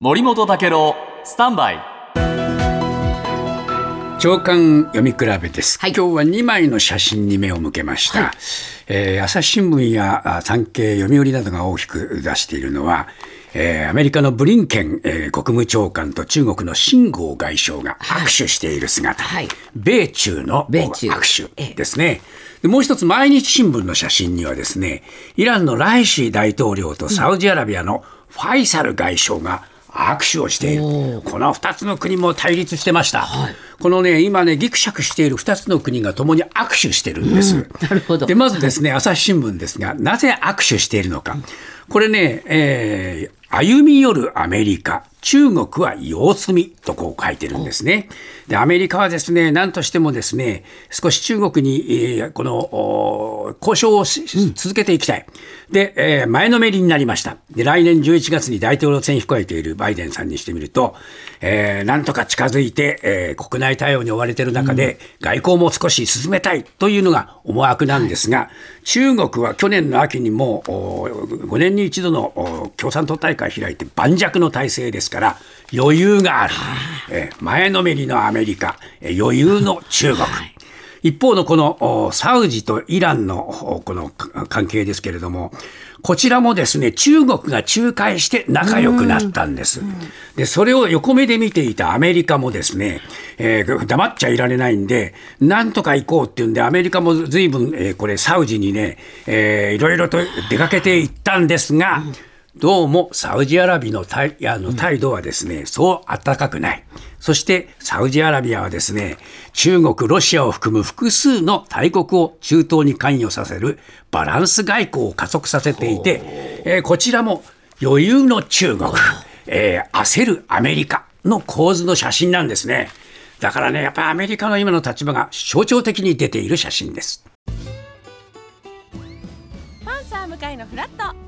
森本武郎スタンバイ。長官読み比べです、はい。今日は2枚の写真に目を向けました、はい。えー朝日新聞やあ産経読売などが大きく出しているのは、えーアメリカのブリンケン、えー国務長官と中国の秦剛外相が握手している姿、はい。米中の米中。握手。ですね。でもう一つ毎日新聞の写真にはですねイランのライシ大統領とサウジアラビアのファイサル外相が握手をしている。この2つの国も対立してました、このね今ねぎくしゃくしている2つの国がともに握手してるんです、なるほど。でまずですね朝日新聞ですがなぜ握手しているのか。これね、えー歩み寄るアメリカ中国は様子見とこう書いてるんですね。でアメリカはですね何としてもですね少し中国に、えーこのお交渉をし続けていきたい。で、えー前のめりになりました。で来年11月に大統領選控えているバイデンさんにしてみると、えーなんとか近づいて、えー国内対応に追われている中で、外交も少し進めたいというのが思惑なんですが、中国は去年の秋にもお5年に一度のお共産党大会開いて盤石の体制ですから余裕がある、えー前のめりのアメリカえー余裕の中国、一方のこのおサウジとイランのおこのか関係ですけれども、こちらもですね、中国が仲介して仲良くなったんです。で、それを横目で見ていたアメリカもですね、えー黙っちゃいられないんで、なんとか行こうっていうんで、アメリカも随分、えーこれサウジにね、えーいろいろと出かけていったんですが、どうもサウジアラビアの態あの態度はですね、そう暖かくない。そしてサウジアラビアはですね、中国、ロシアを含む複数の大国を中東に関与させるバランス外交を加速させていて、えーこちらも余裕の中国、えー焦るアメリカの構図の写真なんですね。だからね、やっぱりアメリカの今の立場が象徴的に出ている写真です。パンサー向かいのフラット